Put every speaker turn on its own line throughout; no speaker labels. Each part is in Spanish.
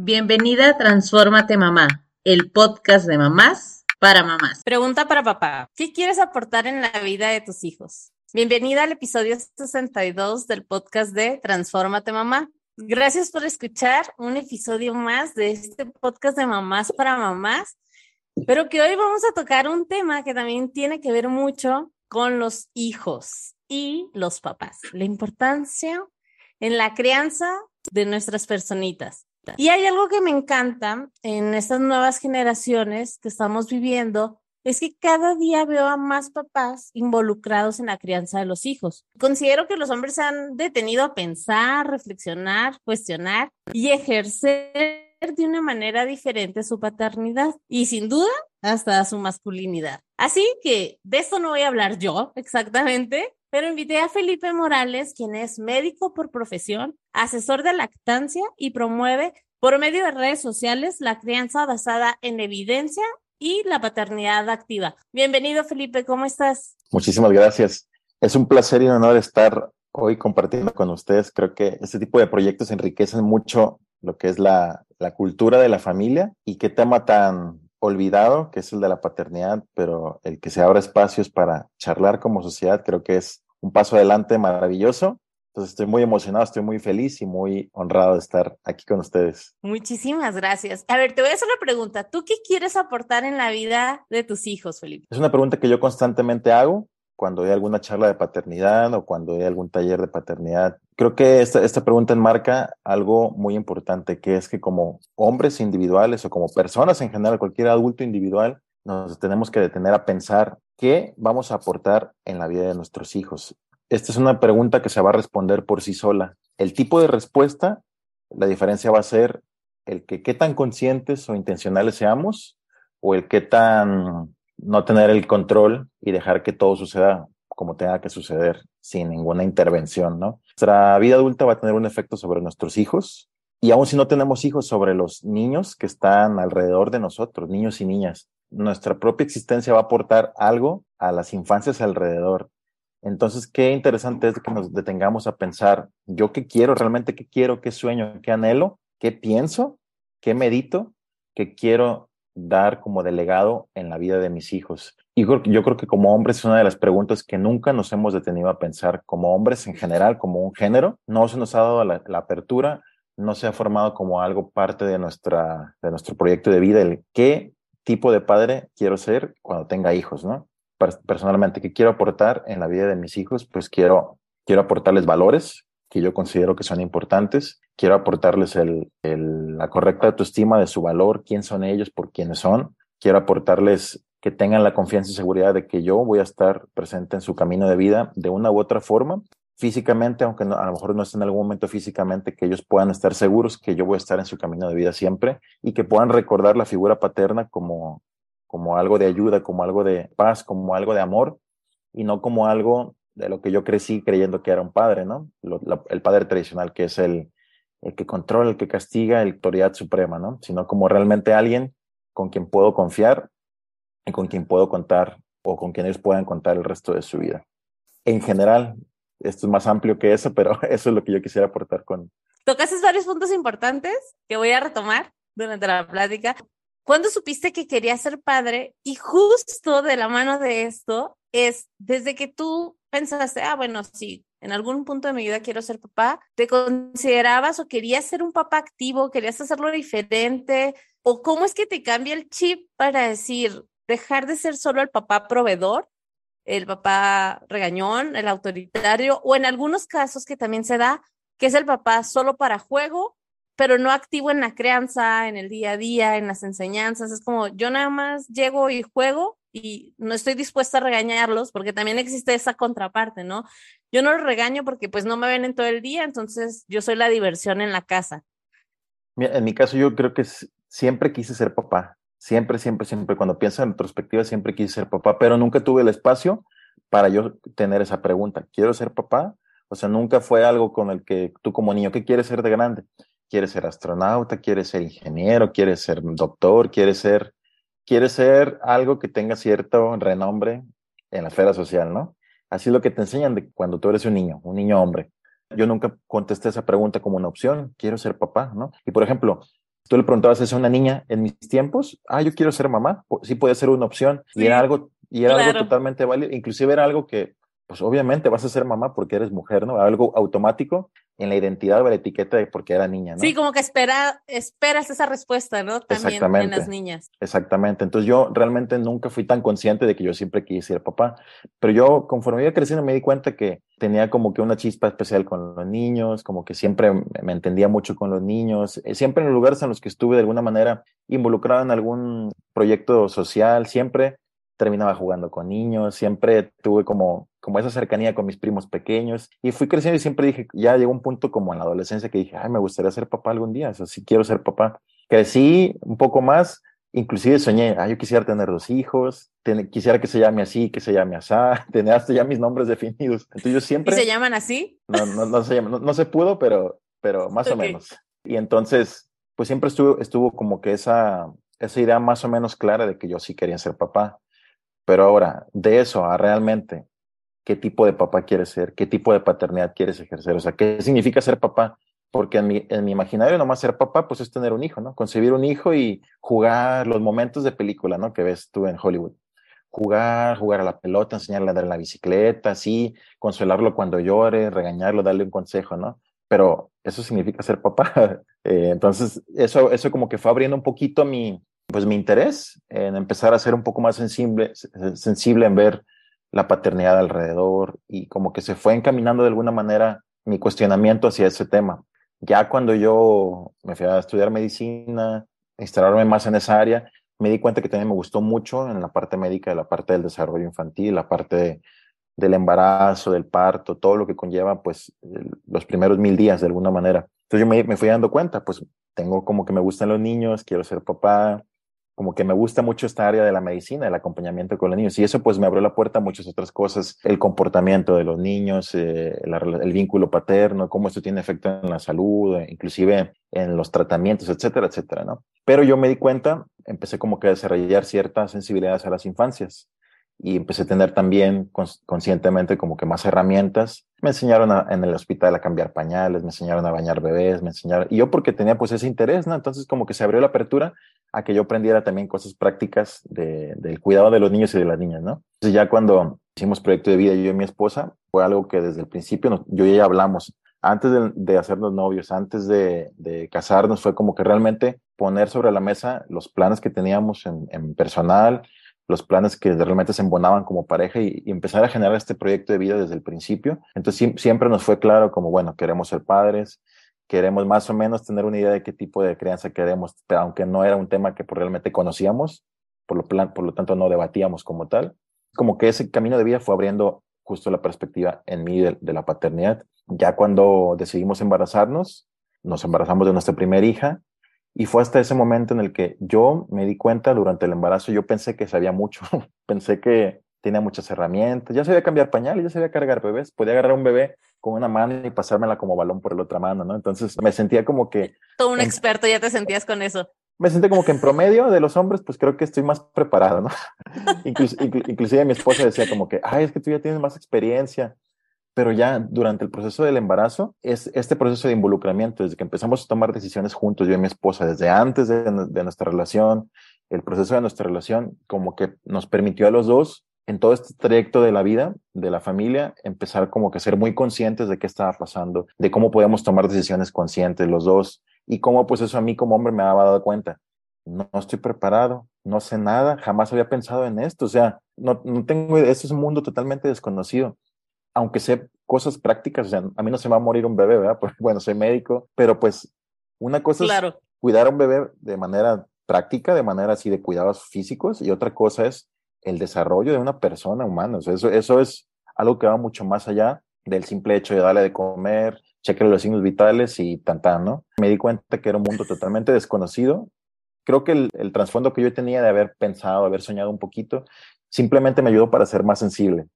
Bienvenida a Transfórmate Mamá, el podcast de mamás para mamás.
Pregunta para papá. ¿Qué quieres aportar en la vida de tus hijos? Bienvenida al episodio 62 del podcast de Transfórmate Mamá. Gracias por escuchar un episodio más de este podcast de mamás para mamás, pero que hoy vamos a tocar un tema que también tiene que ver mucho con los hijos y los papás, la importancia en la crianza de nuestras personitas. Y hay algo que me encanta en estas nuevas generaciones que estamos viviendo, es que cada día veo a más papás involucrados en la crianza de los hijos. Considero que los hombres se han detenido a pensar, reflexionar, cuestionar y ejercer de una manera diferente su paternidad y sin duda hasta su masculinidad. Así que de esto no voy a hablar yo exactamente, pero invité a Felipe Morales, quien es médico por profesión, asesor de lactancia y promueve por medio de redes sociales la crianza basada en evidencia y la paternidad activa. Bienvenido, Felipe, ¿cómo estás?
Muchísimas gracias. Es un placer y un honor estar hoy compartiendo con ustedes. Creo que este tipo de proyectos enriquecen mucho lo que es la, la cultura de la familia y qué tema tan olvidado, que es el de la paternidad, pero el que se abra espacios para charlar como sociedad, creo que es un paso adelante maravilloso. Entonces estoy muy emocionado, estoy muy feliz y muy honrado de estar aquí con ustedes.
Muchísimas gracias. A ver, te voy a hacer una pregunta. ¿Tú qué quieres aportar en la vida de tus hijos, Felipe?
Es una pregunta que yo constantemente hago cuando hay alguna charla de paternidad o cuando hay algún taller de paternidad. Creo que esta, esta pregunta enmarca algo muy importante, que es que como hombres individuales o como personas en general, cualquier adulto individual, nos tenemos que detener a pensar qué vamos a aportar en la vida de nuestros hijos. Esta es una pregunta que se va a responder por sí sola. El tipo de respuesta, la diferencia va a ser el que qué tan conscientes o intencionales seamos o el qué tan no tener el control y dejar que todo suceda como tenga que suceder sin ninguna intervención, ¿no? Nuestra vida adulta va a tener un efecto sobre nuestros hijos y aun si no tenemos hijos sobre los niños que están alrededor de nosotros, niños y niñas, nuestra propia existencia va a aportar algo a las infancias alrededor. Entonces, qué interesante es que nos detengamos a pensar, yo qué quiero, realmente qué quiero, qué sueño, qué anhelo, qué pienso, qué medito, qué quiero dar como delegado en la vida de mis hijos. Y yo creo que como hombres es una de las preguntas que nunca nos hemos detenido a pensar como hombres en general, como un género. No se nos ha dado la, apertura, no se ha formado como algo parte de, nuestra, de nuestro proyecto de vida, el qué tipo de padre quiero ser cuando tenga hijos, ¿no? Personalmente, ¿qué quiero aportar en la vida de mis hijos? Pues quiero, quiero aportarles valores, que yo considero que son importantes. Quiero aportarles el, la correcta autoestima de su valor, quién son ellos, por quiénes son. Quiero aportarles que tengan la confianza y seguridad de que yo voy a estar presente en su camino de vida de una u otra forma, físicamente, aunque a lo mejor no esté en algún momento físicamente, que ellos puedan estar seguros que yo voy a estar en su camino de vida siempre y que puedan recordar la figura paterna como, como algo de ayuda, como algo de paz, como algo de amor y no como algo de lo que yo crecí creyendo que era un padre, ¿no? el padre tradicional, que es el, el que controla, el que castiga, el autoridad suprema, ¿no? Sino como realmente alguien con quien puedo confiar y con quien puedo contar o con quien ellos puedan contar el resto de su vida. En general, esto es más amplio que eso, pero eso es lo que yo quisiera aportar con.
Tocaste varios puntos importantes que voy a retomar durante la plática. ¿Cuándo supiste que querías ser padre? Y justo de la mano de esto es desde que tú pensaste, ah, bueno, sí, en algún punto de mi vida quiero ser papá, ¿te considerabas o querías ser un papá activo, querías hacerlo diferente? ¿O cómo es que te cambia el chip para decir, dejar de ser solo el papá proveedor, el papá regañón, el autoritario, o en algunos casos que también se da, que es el papá solo para juego, pero no activo en la crianza, en el día a día, en las enseñanzas. Es como yo nada más llego y juego y no estoy dispuesta a regañarlos porque también existe esa contraparte, ¿no? Yo no los regaño porque pues no me ven en todo el día, entonces yo soy la diversión en la casa.
En mi caso yo creo que siempre quise ser papá, siempre, siempre, siempre, cuando pienso en retrospectiva siempre quise ser papá, pero nunca tuve el espacio para yo tener esa pregunta, ¿quiero ser papá? O sea, nunca fue algo con el que tú como niño, ¿qué quieres ser de grande? ¿Quieres ser astronauta? ¿Quieres ser ingeniero? ¿Quieres ser doctor? ¿Quieres ser quieres ser algo que tenga cierto renombre en la esfera social, ¿no? Así es lo que te enseñan de cuando tú eres un niño, un niño hombre. Yo nunca contesté esa pregunta como una opción, quiero ser papá, ¿no? Y por ejemplo, Tú le preguntabas eso a una niña en mis tiempos, ah, yo quiero ser mamá, sí puede ser una opción y era algo y era algo totalmente válido, inclusive era algo que pues obviamente vas a ser mamá porque eres mujer, ¿no? Algo automático en la identidad o la etiqueta de porque era niña, ¿no?
Sí, como que espera, esperas esa respuesta, ¿no? También en las niñas.
Exactamente. Entonces yo realmente nunca fui tan consciente de que yo siempre quise ser papá, pero yo conforme iba creciendo me di cuenta que tenía como que una chispa especial con los niños, como que siempre me entendía mucho con los niños, eh, siempre en los lugares en los que estuve de alguna manera involucrado en algún proyecto social, siempre terminaba jugando con niños, siempre tuve como, como esa cercanía con mis primos pequeños y fui creciendo y siempre dije, ya llegó un punto como en la adolescencia que dije, ay, me gustaría ser papá algún día, o sea, sí quiero ser papá. Crecí un poco más, inclusive soñé, ay, yo quisiera tener dos hijos, quisiera que se llame así, que se llame asá, tener hasta ya mis nombres definidos. Entonces yo siempre...
¿Y se llaman así?
No, no, no se llama, no, se pudo, pero, pero más o menos. Y entonces, pues siempre estuvo, estuvo como que esa, esa idea más o menos clara de que yo sí quería ser papá. Pero ahora, de eso a realmente, ¿qué tipo de papá quieres ser? ¿Qué tipo de paternidad quieres ejercer? O sea, ¿qué significa ser papá? Porque en mi, en mi imaginario nomás ser papá, pues es tener un hijo, ¿no? Concebir un hijo y jugar los momentos de película, ¿no? Que ves tú en Hollywood. Jugar, jugar a la pelota, enseñarle a andar en la bicicleta, sí, consolarlo cuando llore, regañarlo, darle un consejo, ¿no? Pero eso significa ser papá. Eh, entonces, eso, eso como que fue abriendo un poquito mi, pues mi interés en empezar a ser un poco más sensible, sensible en ver la paternidad alrededor y como que se fue encaminando de alguna manera mi cuestionamiento hacia ese tema. Ya cuando yo me fui a estudiar medicina, instalarme más en esa área, me di cuenta que también me gustó mucho en la parte médica, la parte del desarrollo infantil, la parte del embarazo, del parto, todo lo que conlleva pues los primeros mil días de alguna manera. Entonces yo me, me fui dando cuenta, pues tengo como que me gustan los niños, quiero ser papá, como que me gusta mucho esta área de la medicina, el acompañamiento con los niños. Y eso pues me abrió la puerta a muchas otras cosas, el comportamiento de los niños, eh, el vínculo paterno, cómo esto tiene efecto en la salud, eh, inclusive en los tratamientos, etcétera, etcétera, ¿no? Pero yo me di cuenta, empecé como que a desarrollar ciertas sensibilidades a las infancias y empecé a tener también conscientemente como que más herramientas. Me enseñaron en el hospital a cambiar pañales, me enseñaron a bañar bebés, me enseñaron, y yo porque tenía pues ese interés, ¿no? Entonces como que se abrió la apertura a que yo aprendiera también cosas prácticas de, del cuidado de los niños y de las niñas, ¿no? Entonces ya cuando hicimos proyecto de vida yo y mi esposa, fue algo que desde el principio yo y ella hablamos. Antes de, hacernos novios, antes de, de, casarnos, fue como que realmente poner sobre la mesa los planes que teníamos en, en personal, los planes que realmente se embonaban como pareja y, empezar a generar este proyecto de vida desde el principio. Entonces siempre nos fue claro como, bueno, queremos ser padres, queremos más o menos tener una idea de qué tipo de crianza queremos, aunque no era un tema que realmente conocíamos, por lo, plan, por lo tanto no debatíamos como tal. Como que ese camino de vida fue abriendo justo la perspectiva en mí de la paternidad. Ya cuando decidimos embarazarnos, nos embarazamos de nuestra primera hija y fue hasta ese momento en el que yo me di cuenta durante el embarazo, yo pensé que sabía mucho, pensé que tenía muchas herramientas, ya sabía cambiar pañales, ya sabía cargar bebés, podía agarrar un bebé con una mano y pasármela como balón por la otra mano, ¿no? Entonces me sentía como que...
Todo un experto, ya te sentías con eso.
Me sentí como que en promedio de los hombres, pues creo que estoy más preparado, ¿no? inclusive mi esposa decía como que, ay, es que tú ya tienes más experiencia, pero ya durante el proceso del embarazo, es este proceso de involucramiento, desde que empezamos a tomar decisiones juntos, yo y mi esposa, desde antes de, de nuestra relación, el proceso de nuestra relación, como que nos permitió a los dos en todo este trayecto de la vida, de la familia, empezar como que ser muy conscientes de qué estaba pasando, de cómo podíamos tomar decisiones conscientes los dos y cómo pues eso a mí como hombre me había dado cuenta. No, estoy preparado, no sé nada, jamás había pensado en esto, o sea, no, no tengo, este es un mundo totalmente desconocido. Aunque sé cosas prácticas, o sea, a mí no se me va a morir un bebé, ¿verdad? Porque, bueno, soy médico, pero pues una cosa es cuidar a un bebé de manera práctica, de manera así de cuidados físicos, y otra cosa es el desarrollo de una persona humana. O sea, eso, eso es algo que va mucho más allá del simple hecho de darle de comer, chequear los signos vitales y tan, tan, ¿no? Me di cuenta que era un mundo totalmente desconocido. Creo que el, el trasfondo que yo tenía de haber pensado, haber soñado un poquito, simplemente me ayudó para ser más sensible.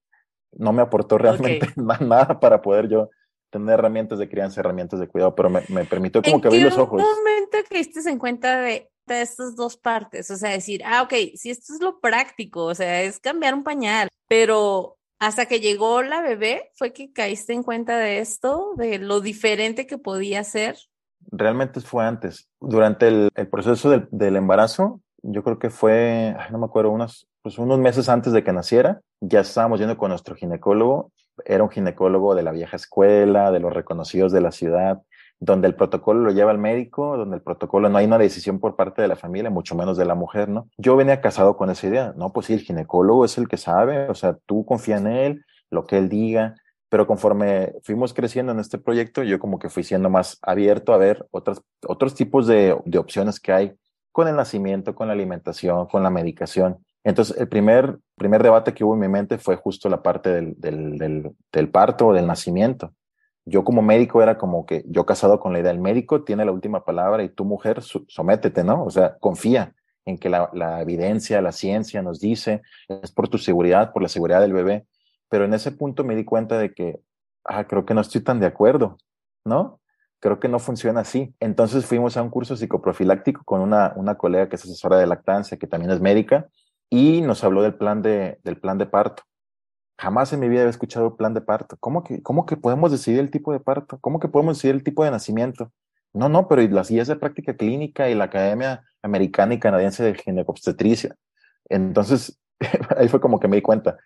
No me aportó realmente nada para poder yo tener herramientas de crianza, herramientas de cuidado, pero me, me permitió como que abrir los ojos.
¿En qué momento que diste en cuenta de de estas dos partes, o sea, decir, ah, ok, si esto es lo práctico, o sea, es cambiar un pañal, pero hasta que llegó la bebé, ¿fue que caíste en cuenta de esto, de lo diferente que podía ser?
realmente fue antes. Durante el, proceso del, del, embarazo, yo creo que fue, no me acuerdo, unos, pues unos meses antes de que naciera, ya estábamos yendo con nuestro ginecólogo. Era un ginecólogo de la vieja escuela, de los reconocidos de la ciudad, donde el protocolo lo lleva el médico, donde el protocolo no hay una decisión por parte de la familia, mucho menos de la mujer, ¿no? Yo venía casado con esa idea, no, pues sí, el ginecólogo es el que sabe, o sea, tú confía en él, lo que él diga, pero conforme fuimos creciendo en este proyecto, yo como que fui siendo más abierto a ver otras, otros tipos de, de opciones que hay con el nacimiento, con la alimentación, con la medicación. Entonces, el primer, primer debate que hubo en mi mente fue justo la parte del, del, parto o del nacimiento. Yo como médico era como que yo casado con la idea, el médico tiene la última palabra y tu mujer sométete, ¿no? O sea, confía en que la, la evidencia, la ciencia nos dice, es por tu seguridad, por la seguridad del bebé pero en ese punto me di cuenta de que, ah, creo que no estoy tan de acuerdo, ¿no? Creo que no funciona así. Entonces fuimos a un curso psicoprofiláctico con una, una colega que es asesora de lactancia, que también es médica, y nos habló del plan de, del plan de parto. Jamás en mi vida había escuchado plan de parto. ¿Cómo que, ¿Cómo que podemos decidir el tipo de parto? ¿Cómo que podemos decidir el tipo de nacimiento? No, no, pero las guías de práctica clínica y la Academia Americana y Canadiense de Ginecobstetricia. Entonces, ahí fue como que me di cuenta,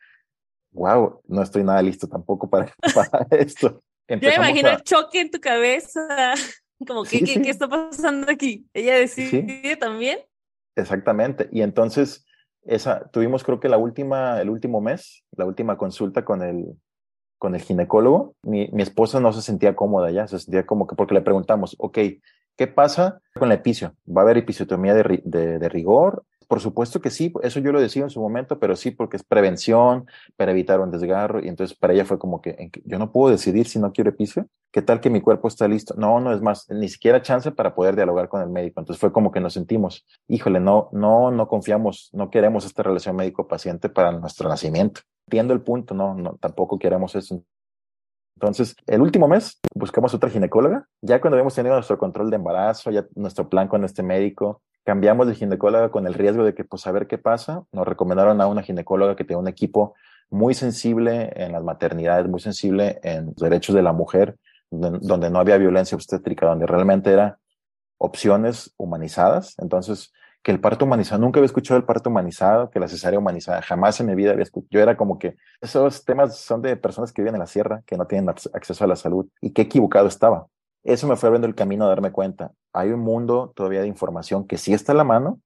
wow, no estoy nada listo tampoco para esto.
Yo me imagino el choque en tu cabeza, como, ¿qué, ¿qué, está pasando aquí? ¿Ella decide también?
Exactamente, y entonces esa, tuvimos creo que la última, el último mes, la última consulta con el, con el ginecólogo, mi, mi esposa no se sentía cómoda ya, se sentía como que porque le preguntamos, ok, ¿qué pasa con la epicio? ¿Va a haber episiotomía de, de, de rigor? Por supuesto que sí, eso yo lo decía en su momento, pero sí porque es prevención para evitar un desgarro y entonces para ella fue como que, yo no puedo decidir si no quiero epicio, ¿qué tal que mi cuerpo está listo? No, no es más, ni siquiera chance para poder dialogar con el médico. Entonces fue como que nos sentimos, híjole, no, no, no confiamos, no queremos esta relación médico-paciente para nuestro nacimiento. Entiendo el punto, no, no, tampoco queremos eso. Entonces, el último mes buscamos otra ginecóloga. Ya cuando habíamos tenido nuestro control de embarazo, ya nuestro plan con este médico, cambiamos de ginecóloga con el riesgo de que, pues, a ver qué pasa. Nos recomendaron a una ginecóloga que tiene un equipo muy sensible en las maternidades, muy sensible en los derechos de la mujer, donde, no había violencia obstétrica, donde realmente era opciones humanizadas. Entonces, que el parto humanizado, nunca había escuchado el parto humanizado, que la cesárea humanizada, jamás en mi vida había escuchado. Yo era como que esos temas son de personas que viven en la sierra, que no tienen acceso a la salud y qué equivocado estaba. Eso me fue abriendo el camino a darme cuenta. Hay un mundo todavía de información que sí está a la mano,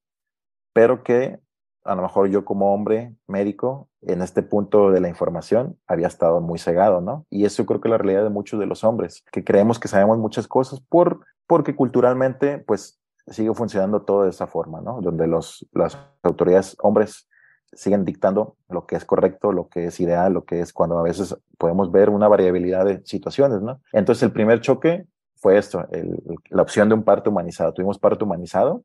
pero que a lo mejor yo como hombre médico en este punto de la información había estado muy cegado, ¿no? Y eso creo que es la realidad de muchos de los hombres, que creemos que sabemos muchas cosas por, porque culturalmente pues sigue funcionando todo de esa forma, ¿no? Donde los, las autoridades hombres siguen dictando lo que es correcto, lo que es ideal, lo que es cuando a veces podemos ver una variabilidad de situaciones, ¿no? Entonces el primer choque fue esto, la opción de un parto humanizado. Tuvimos parto humanizado,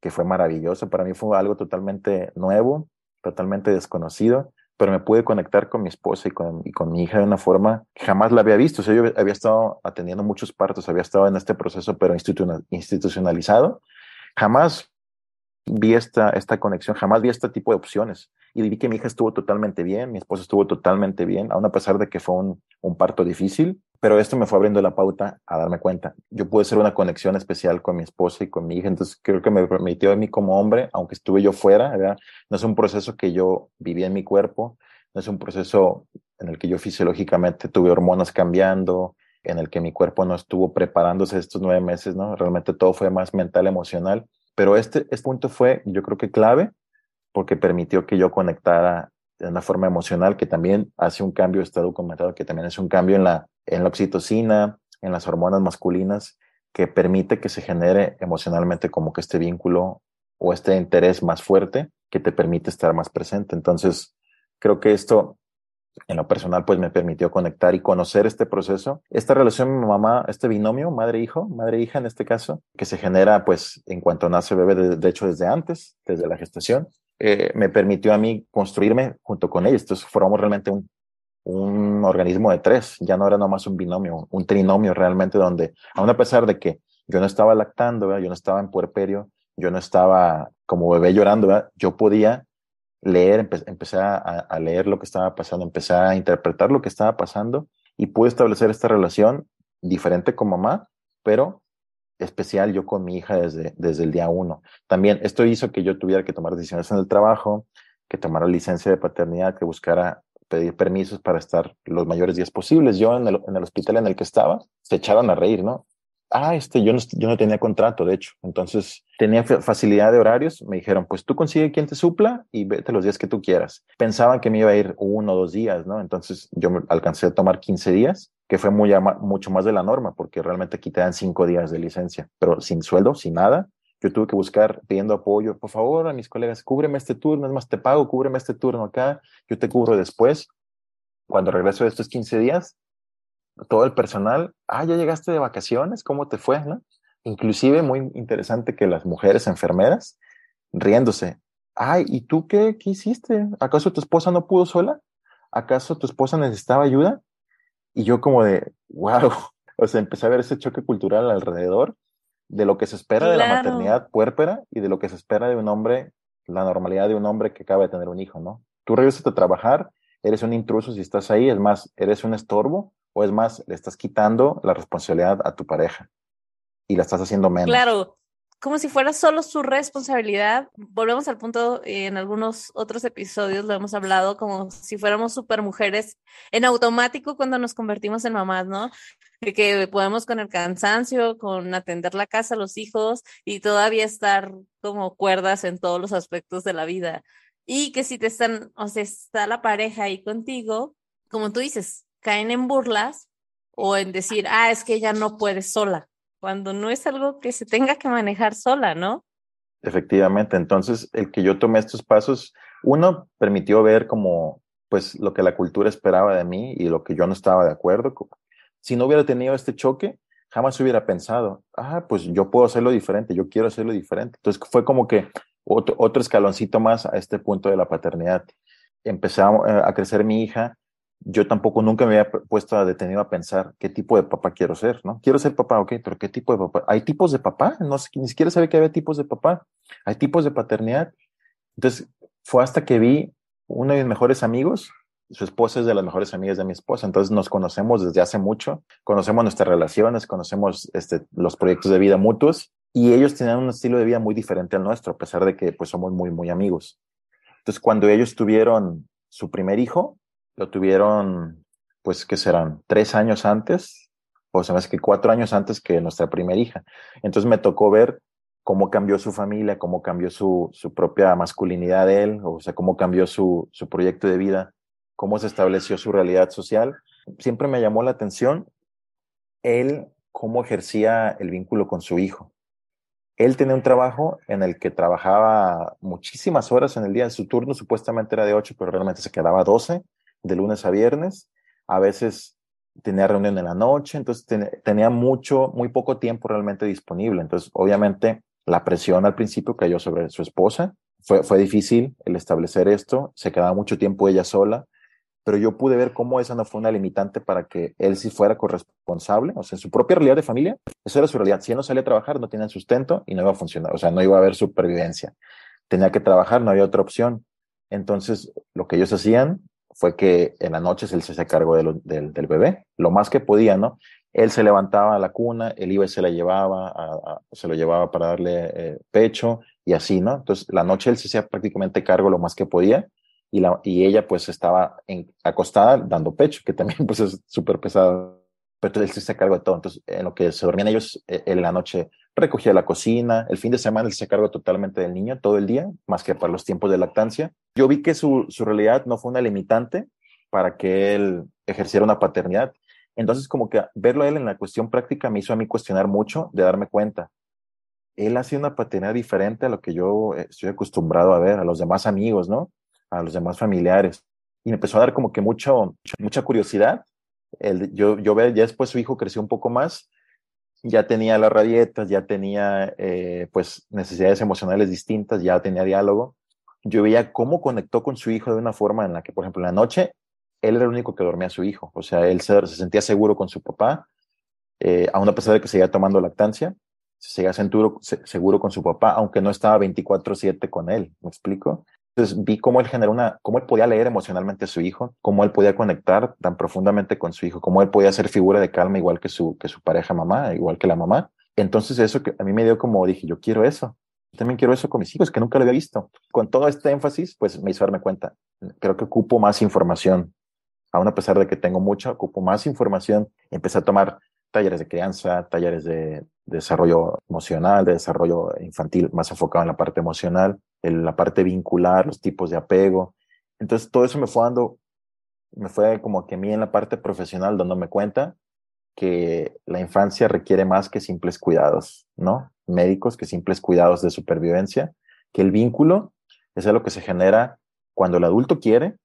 que fue maravilloso. Para mí fue algo totalmente nuevo, totalmente desconocido, pero me pude conectar con mi esposa y con, mi hija de una forma que jamás la había visto. O sea, yo había estado atendiendo muchos partos, había estado en este proceso, pero institucionalizado. Jamás vi esta, esta conexión, jamás vi este tipo de opciones. Y vi que mi hija estuvo totalmente bien, mi esposa estuvo totalmente bien, aun a pesar de que fue un parto difícil, pero esto me fue abriendo la pauta a darme cuenta. Yo pude hacer una conexión especial con mi esposa y con mi hija, entonces creo que me permitió a mí como hombre, aunque estuve yo fuera, ¿verdad? no es un proceso que yo viví en mi cuerpo, no es un proceso en el que yo fisiológicamente tuve hormonas cambiando, en el que mi cuerpo no estuvo preparándose estos nueve meses, ¿no? Realmente todo fue más mental, emocional pero este, este punto fue, yo creo que clave, porque permitió que yo conectara de una forma emocional, que también hace un cambio, está documentado que también es un cambio en la, en la oxitocina, en las hormonas masculinas, que permite que se genere emocionalmente como que este vínculo o este interés más fuerte que te permite estar más presente. Entonces, creo que esto en lo personal, pues me permitió conectar y conocer este proceso. Esta relación mamá, este binomio, madre-hijo, madre-hija en este caso, que se genera pues en cuanto nace bebé, de, hecho desde antes, desde la gestación, eh, me permitió a mí construirme junto con ellos. Entonces formamos realmente un, un organismo de tres, ya no era nomás un binomio, un trinomio realmente donde, aun a pesar de que yo no estaba lactando, yo no estaba en puerperio, yo no estaba como bebé llorando, yo podía leer, empecé a, leer lo que estaba pasando, empecé a interpretar lo que estaba pasando y pude establecer esta relación diferente con mamá, pero especial yo con mi hija desde, desde el día uno. También esto hizo que yo tuviera que tomar decisiones en el trabajo, que tomara licencia de paternidad, que buscara pedir permisos para estar los mayores días posibles. Yo en el, en el hospital en el que estaba, se echaban a reír, ¿no? Ah, este, yo no, yo no tenía contrato, de hecho. Entonces, tenía facilidad de horarios. Me dijeron, pues tú consigue quien te supla y vete los días que tú quieras. Pensaban que me iba a ir uno o dos días, ¿no? Entonces, yo alcancé a tomar 15 días, que fue muy, mucho más de la norma, porque realmente aquí te dan cinco días de licencia, pero sin sueldo, sin nada. Yo tuve que buscar pidiendo apoyo, por favor, a mis colegas, cúbreme este turno, es más, te pago, cúbreme este turno acá, yo te cubro después. Cuando regreso de estos 15 días, todo el personal, ah, ya llegaste de vacaciones, ¿cómo te fue? ¿no? Inclusive muy interesante que las mujeres enfermeras riéndose, ay, ¿y tú qué, qué hiciste? ¿Acaso tu esposa no pudo sola? ¿Acaso tu esposa necesitaba ayuda? Y yo como de, wow, o sea, empecé a ver ese choque cultural alrededor de lo que se espera de la maternidad puérpera y de lo que se espera de un hombre, la normalidad de un hombre que acaba de tener un hijo, ¿no? Tú regresas a trabajar, eres un intruso si estás ahí, es más, eres un estorbo o es más, le estás quitando la responsabilidad a tu pareja y la estás haciendo menos.
Claro, como si fuera solo su responsabilidad. Volvemos al punto, eh, en algunos otros episodios lo hemos hablado, como si fuéramos super mujeres en automático cuando nos convertimos en mamás, ¿no? que podemos con el cansancio, con atender la casa, los hijos y todavía estar como cuerdas en todos los aspectos de la vida. Y que si te están, o sea, está la pareja ahí contigo, como tú dices, caen en burlas o en decir, ah, es que ella no puede sola, cuando no es algo que se tenga que manejar sola, ¿no?
Efectivamente, entonces el que yo tomé estos pasos, uno permitió ver como pues lo que la cultura esperaba de mí y lo que yo no estaba de acuerdo. Si no hubiera tenido este choque, jamás hubiera pensado, ah, pues yo puedo hacerlo diferente, yo quiero hacerlo diferente. Entonces fue como que otro, otro escaloncito más a este punto de la paternidad. Empecé a crecer mi hija yo tampoco nunca me había puesto a detenido a pensar qué tipo de papá quiero ser, ¿no? Quiero ser papá, ok, pero ¿qué tipo de papá? ¿Hay tipos de papá? No ni siquiera sabía que había tipos de papá. Hay tipos de paternidad. Entonces, fue hasta que vi uno de mis mejores amigos, su esposa es de las mejores amigas de mi esposa, entonces nos conocemos desde hace mucho, conocemos nuestras relaciones, conocemos este, los proyectos de vida mutuos y ellos tenían un estilo de vida muy diferente al nuestro, a pesar de que pues somos muy, muy amigos. Entonces, cuando ellos tuvieron su primer hijo, lo tuvieron, pues, que serán tres años antes, o sea, más que cuatro años antes que nuestra primera hija. Entonces me tocó ver cómo cambió su familia, cómo cambió su, su propia masculinidad de él, o sea, cómo cambió su, su proyecto de vida, cómo se estableció su realidad social. Siempre me llamó la atención él, cómo ejercía el vínculo con su hijo. Él tenía un trabajo en el que trabajaba muchísimas horas en el día. Su turno supuestamente era de ocho, pero realmente se quedaba doce de lunes a viernes, a veces tenía reunión en la noche, entonces tenía mucho, muy poco tiempo realmente disponible. Entonces, obviamente, la presión al principio cayó sobre su esposa. Fue, fue difícil el establecer esto, se quedaba mucho tiempo ella sola, pero yo pude ver cómo esa no fue una limitante para que él sí fuera corresponsable, o sea, en su propia realidad de familia, eso era su realidad. Si él no salía a trabajar, no tenía sustento y no iba a funcionar, o sea, no iba a haber supervivencia. Tenía que trabajar, no había otra opción. Entonces, lo que ellos hacían fue que en la noche él se hacía cargo del, del, bebé, lo más que podía, ¿no? Él se levantaba a la cuna, él iba y se la llevaba, se lo llevaba para darle eh, pecho y así, ¿no? Entonces, la noche él se hacía prácticamente cargo lo más que podía y, la, y ella pues estaba en, acostada dando pecho, que también pues es súper pesado pero él se hacía cargo de todo. Entonces, en lo que se dormían ellos, él eh, en la noche recogía la cocina, el fin de semana él se cargo totalmente del niño todo el día, más que para los tiempos de lactancia. Yo vi que su, su realidad no fue una limitante para que él ejerciera una paternidad. Entonces, como que verlo a él en la cuestión práctica me hizo a mí cuestionar mucho de darme cuenta. Él hacía una paternidad diferente a lo que yo eh, estoy acostumbrado a ver, a los demás amigos, ¿no? A los demás familiares. Y me empezó a dar como que mucho, mucha curiosidad yo, yo ya después su hijo creció un poco más, ya tenía las rabietas, ya tenía eh, pues necesidades emocionales distintas, ya tenía diálogo. Yo veía cómo conectó con su hijo de una forma en la que, por ejemplo, en la noche, él era el único que dormía a su hijo. O sea, él se, sentía seguro con su papá, eh, aún a pesar de que seguía tomando lactancia, se seguía seguro, seguro con su papá, aunque no estaba 24/7 con él. ¿Me explico? Entonces vi cómo él generó una, cómo él podía leer emocionalmente a su hijo, cómo él podía conectar tan profundamente con su hijo, cómo él podía ser figura de calma igual que su, que su pareja mamá, igual que la mamá. Entonces eso que a mí me dio como, dije, yo quiero eso. también quiero eso con mis hijos, que nunca lo había visto. Con todo este énfasis, pues me hizo darme cuenta. Creo que ocupo más información. Aún a pesar de que tengo mucho, ocupo más información. Empecé a tomar talleres de crianza, talleres de, desarrollo emocional, de desarrollo infantil, más enfocado en la parte emocional, la parte vincular, los tipos de apego. Entonces todo eso me fue dando, me fue como que a mí en la parte profesional dándome cuenta que la infancia requiere más que simples cuidados, ¿no? Médicos que simples cuidados de supervivencia, que el vínculo es lo que se genera cuando el adulto quiere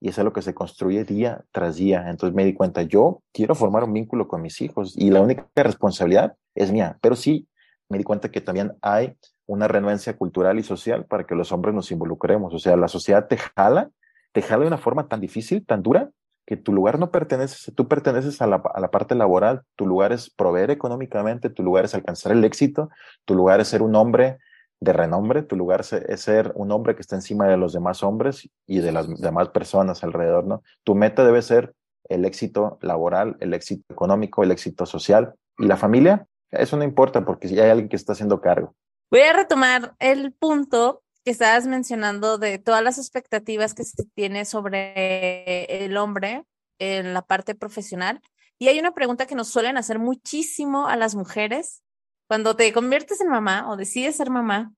y es lo que se construye día tras día. Entonces me di cuenta, yo quiero formar un vínculo con mis hijos y la única responsabilidad es mía, pero sí me di cuenta que también hay una renuencia cultural y social para que los hombres nos involucremos. O sea, la sociedad te jala, te jala de una forma tan difícil, tan dura, que tu lugar no pertenece, tú perteneces a la, a la, parte laboral, tu lugar es proveer económicamente, tu lugar es alcanzar el éxito, tu lugar es ser un hombre de renombre, tu lugar es ser un hombre que está encima de los demás hombres y de las demás personas alrededor, ¿no? Tu meta debe ser el éxito laboral, el éxito económico, el éxito social y la familia, eso no importa porque si hay alguien que está haciendo cargo.
Voy a retomar el punto que estabas mencionando de todas las expectativas que se tiene sobre el hombre en la parte profesional. Y hay una pregunta que nos suelen hacer muchísimo a las mujeres cuando te conviertes en mamá o decides ser mamá,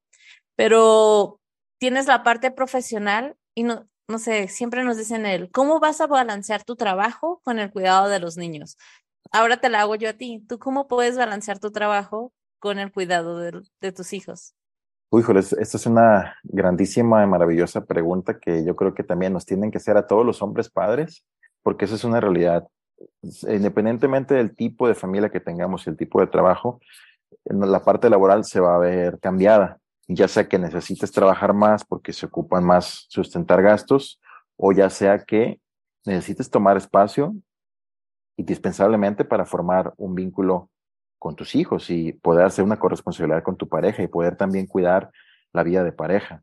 pero tienes la parte profesional y no, no sé, siempre nos dicen él, ¿cómo vas a balancear tu trabajo con el cuidado de los niños? Ahora te la hago yo a ti. ¿Tú cómo puedes balancear tu trabajo con el cuidado de, tus hijos?
Uy, esta es una grandísima y maravillosa pregunta que yo creo que también nos tienen que hacer a todos los hombres padres, porque esa es una realidad. Independientemente del tipo de familia que tengamos y el tipo de trabajo, la parte laboral se va a ver cambiada, ya sea que necesites trabajar más porque se ocupan más sustentar gastos, o ya sea que necesites tomar espacio indispensablemente para formar un vínculo con tus hijos y poder hacer una corresponsabilidad con tu pareja y poder también cuidar la vida de pareja.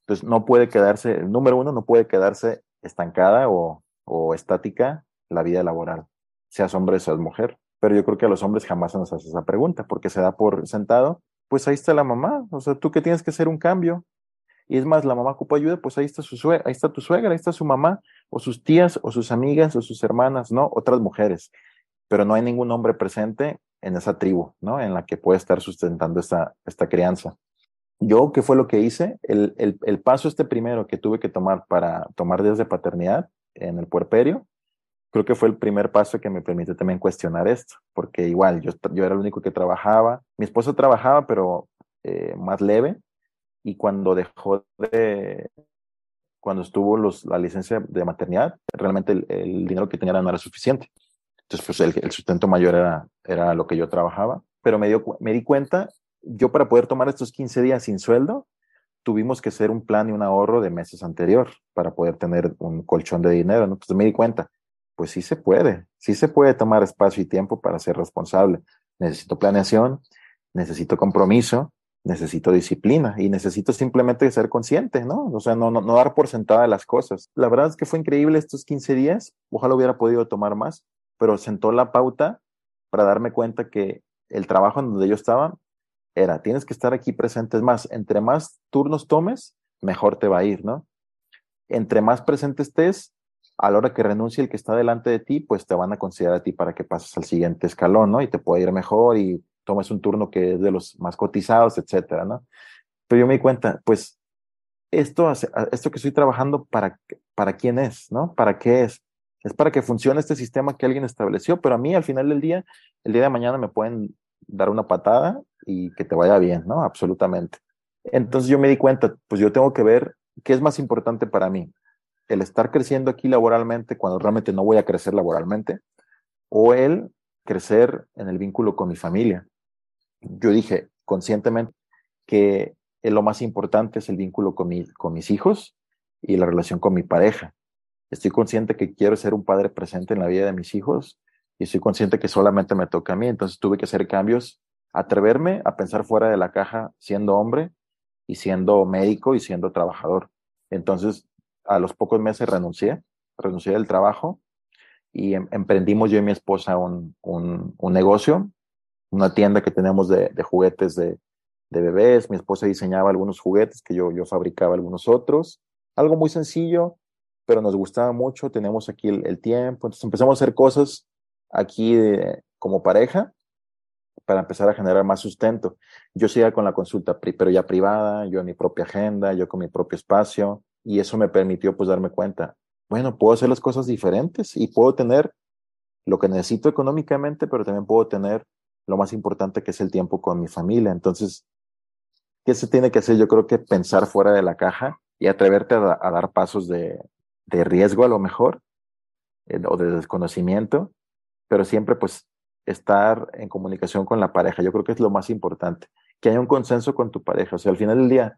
Entonces, no puede quedarse, el número uno, no puede quedarse estancada o, o estática la vida laboral, seas hombre, seas mujer. Pero yo creo que a los hombres jamás se nos hace esa pregunta porque se da por sentado, pues ahí está la mamá, o sea, tú que tienes que hacer un cambio. Y es más, la mamá ocupa ayuda, pues ahí está su ahí está tu suegra, ahí está su mamá, o sus tías, o sus amigas, o sus hermanas, ¿no? Otras mujeres. Pero no hay ningún hombre presente en esa tribu, ¿no? En la que puede estar sustentando esta, esta crianza. Yo, ¿qué fue lo que hice? El, el, el paso este primero que tuve que tomar para tomar días de paternidad en el puerperio, creo que fue el primer paso que me permitió también cuestionar esto, porque igual yo, yo era el único que trabajaba, mi esposo trabajaba, pero eh, más leve, y cuando dejó de, cuando estuvo los, la licencia de maternidad, realmente el, el dinero que tenía no era suficiente. Entonces, pues el, el, sustento mayor era, era lo que yo trabajaba, pero me, dio, me di cuenta, yo para poder tomar estos 15 días sin sueldo, tuvimos que hacer un plan y un ahorro de meses anterior para poder tener un colchón de dinero. ¿no? Entonces me di cuenta, pues sí se puede, sí se puede tomar espacio y tiempo para ser responsable. Necesito planeación, necesito compromiso, necesito disciplina y necesito simplemente ser consciente, ¿no? O sea, no, no, no dar por sentada las cosas. La verdad es que fue increíble estos 15 días, ojalá hubiera podido tomar más, pero sentó la pauta para darme cuenta que el trabajo en donde yo estaba era, tienes que estar aquí presente. Es más, entre más turnos tomes, mejor te va a ir, ¿no? Entre más presente estés, a la hora que renuncie el que está delante de ti, pues te van a considerar a ti para que pases al siguiente escalón, ¿no? Y te puede ir mejor y tomes un turno que es de los más cotizados, etcétera, ¿no? Pero yo me di cuenta, pues, esto, esto que estoy trabajando, ¿para, ¿para quién es, no? ¿Para qué es? Es para que funcione este sistema que alguien estableció, pero a mí al final del día, el día de mañana me pueden dar una patada y que te vaya bien, ¿no? Absolutamente. Entonces yo me di cuenta, pues yo tengo que ver qué es más importante para mí, el estar creciendo aquí laboralmente cuando realmente no voy a crecer laboralmente, o el crecer en el vínculo con mi familia. Yo dije conscientemente que lo más importante es el vínculo con mis hijos y la relación con mi pareja. Estoy consciente que quiero ser un padre presente en la vida de mis hijos y estoy consciente que solamente me toca a mí. Entonces tuve que hacer cambios, atreverme a pensar fuera de la caja siendo hombre y siendo médico y siendo trabajador. Entonces, a los pocos meses renuncié, renuncié del trabajo y em emprendimos yo y mi esposa un, un, negocio una tienda que tenemos de, de juguetes de, de, bebés. Mi esposa diseñaba algunos juguetes que yo, yo fabricaba algunos otros. Algo muy sencillo, pero nos gustaba mucho. Tenemos aquí el, el tiempo. Entonces empezamos a hacer cosas aquí de, como pareja para empezar a generar más sustento. Yo seguía con la consulta, pero ya privada, yo en mi propia agenda, yo con mi propio espacio, y eso me permitió pues darme cuenta, bueno, puedo hacer las cosas diferentes y puedo tener lo que necesito económicamente, pero también puedo tener lo más importante que es el tiempo con mi familia. Entonces, ¿qué se tiene que hacer? Yo creo que pensar fuera de la caja y atreverte a, a dar pasos de, de, riesgo a lo mejor eh, o de desconocimiento, pero siempre pues estar en comunicación con la pareja. Yo creo que es lo más importante, que haya un consenso con tu pareja. O sea, al final del día,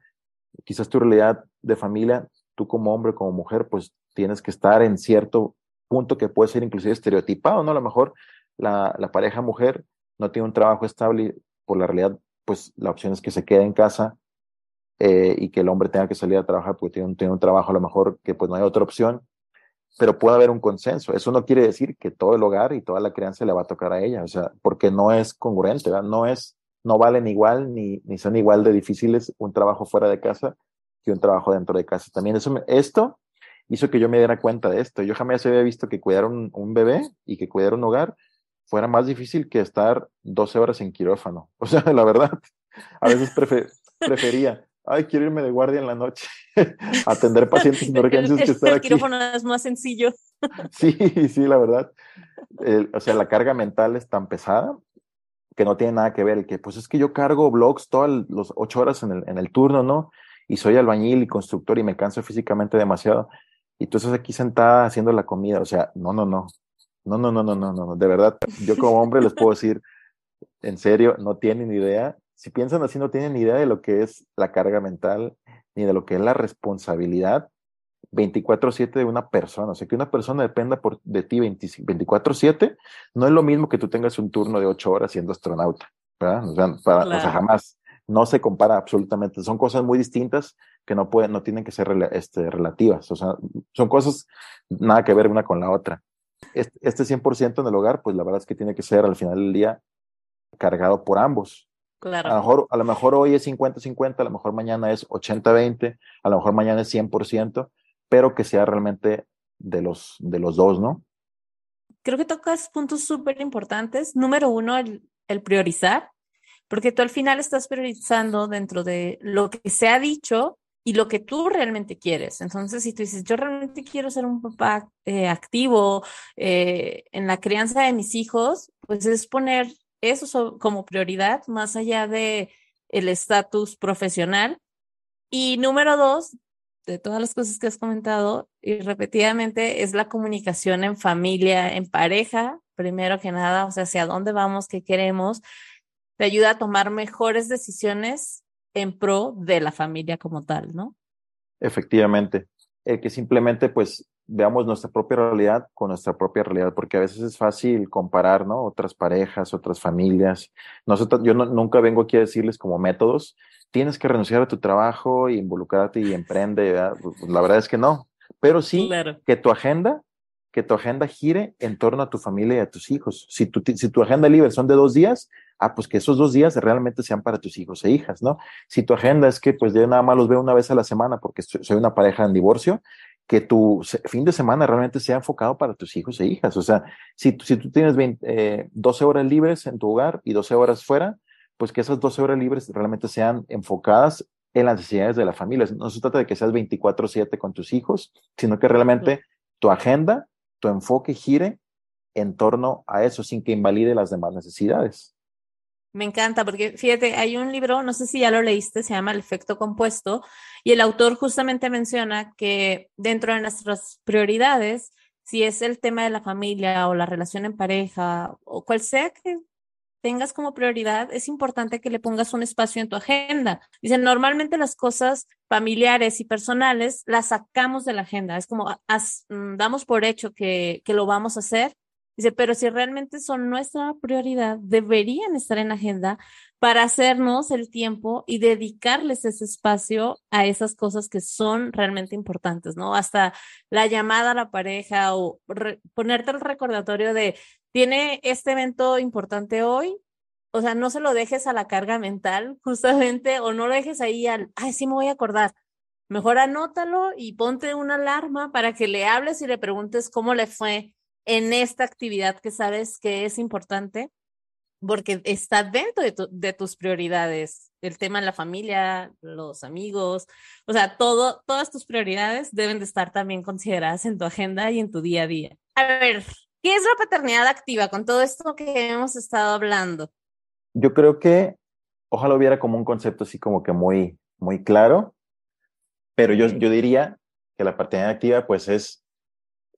quizás tu realidad de familia, tú como hombre, como mujer, pues tienes que estar en cierto punto que puede ser inclusive estereotipado, ¿no? A lo mejor la, la pareja mujer no tiene un trabajo estable y por la realidad, pues la opción es que se quede en casa eh, y que el hombre tenga que salir a trabajar porque tiene un, tiene un trabajo a lo mejor que pues no hay otra opción pero puede haber un consenso. Eso no quiere decir que todo el hogar y toda la crianza le va a tocar a ella, o sea, porque no es congruente, ¿verdad? No es, no valen igual ni, ni son igual de difíciles un trabajo fuera de casa que un trabajo dentro de casa. También eso, esto hizo que yo me diera cuenta de esto. Yo jamás había visto que cuidar un, un bebé y que cuidar un hogar fuera más difícil que estar 12 horas en quirófano. O sea, la verdad, a veces prefería ay, quiero irme de guardia en la noche, atender pacientes sin urgencias que estar
aquí. El quirófano es más sencillo.
sí, sí, la verdad. o sea, la carga mental es tan pesada que no tiene nada que ver. El que, pues es que yo cargo blogs todas las ocho horas en el, en el turno, ¿no? Y soy albañil y constructor y me canso físicamente demasiado. Y tú estás aquí sentada haciendo la comida. O sea, no, no, no. No, no, no, no, no, no. De verdad, yo como hombre les puedo decir, en serio, no tienen idea si piensan así, no tienen ni idea de lo que es la carga mental, ni de lo que es la responsabilidad 24/7 de una persona. O sea, que una persona dependa por, de ti 24/7, no es lo mismo que tú tengas un turno de 8 horas siendo astronauta, ¿verdad? O sea, para, o sea, jamás, no se compara absolutamente. Son cosas muy distintas que no pueden, no tienen que ser este, relativas. O sea, son cosas nada que ver una con la otra. Este, este 100% en el hogar, pues la verdad es que tiene que ser al final del día cargado por ambos.
Claro.
A lo mejor, a lo mejor hoy es 50-50, a lo mejor mañana es 80-20, a lo mejor mañana es 100%, pero que sea realmente de los, de los dos, ¿no?
Creo que tocas puntos súper importantes. Número uno, el, el priorizar, porque tú al final estás priorizando dentro de lo que se ha dicho y lo que tú realmente quieres. Entonces, si tú dices, yo realmente quiero ser un papá eh, activo eh, en la crianza de mis hijos, pues es poner eso como prioridad, más allá de el estatus profesional. Y número dos, de todas las cosas que has comentado y repetidamente, es la comunicación en familia, en pareja, primero que nada, o sea, hacia dónde vamos, qué queremos, te ayuda a tomar mejores decisiones en pro de la familia como tal, ¿no?
Efectivamente, el que simplemente pues veamos nuestra propia realidad con nuestra propia realidad, porque a veces es fácil comparar, ¿no? Otras parejas, otras familias. Nosotros, yo nunca vengo aquí a decirles como métodos, tienes que renunciar a tu trabajo y involucrarte y emprende, pues, pues, la verdad es que no, pero sí que tu agenda, que tu agenda gire en torno a tu familia y a tus hijos. Si tu, si tu agenda libre son de dos días, ah, pues que esos dos días realmente sean para tus hijos e hijas, ¿no? Si tu agenda es que pues yo nada más los veo una vez a la semana porque soy una pareja en divorcio, que tu fin de semana realmente sea enfocado para tus hijos e hijas. O sea, si, si tú tienes 20, 12 eh, horas libres en tu hogar y 12 horas fuera, pues que esas 12 horas libres realmente sean enfocadas en las necesidades de la familia. No se trata de que seas 24/7 con tus hijos, sino que realmente tu agenda, tu enfoque gire en torno a eso sin que invalide las demás necesidades.
Me encanta porque fíjate, hay un libro, no sé si ya lo leíste, se llama El efecto compuesto y el autor justamente menciona que dentro de nuestras prioridades, si es el tema de la familia o la relación en pareja o cual sea que tengas como prioridad, es importante que le pongas un espacio en tu agenda. Dice, normalmente las cosas familiares y personales las sacamos de la agenda. Es como, mm, damos por hecho que, que lo vamos a hacer Dice, pero si realmente son nuestra prioridad, deberían estar en agenda para hacernos el tiempo y dedicarles ese espacio a esas cosas que son realmente importantes, ¿no? Hasta la llamada a la pareja o ponerte el recordatorio de, tiene este evento importante hoy, o sea, no se lo dejes a la carga mental, justamente, o no lo dejes ahí al, ay, sí me voy a acordar. Mejor anótalo y ponte una alarma para que le hables y le preguntes cómo le fue en esta actividad que sabes que es importante, porque está dentro de, de tus prioridades. El tema de la familia, los amigos, o sea, todo, todas tus prioridades deben de estar también consideradas en tu agenda y en tu día a día. A ver, ¿qué es la paternidad activa con todo esto que hemos estado hablando?
Yo creo que ojalá hubiera como un concepto así como que muy, muy claro, pero yo, yo diría que la paternidad activa pues es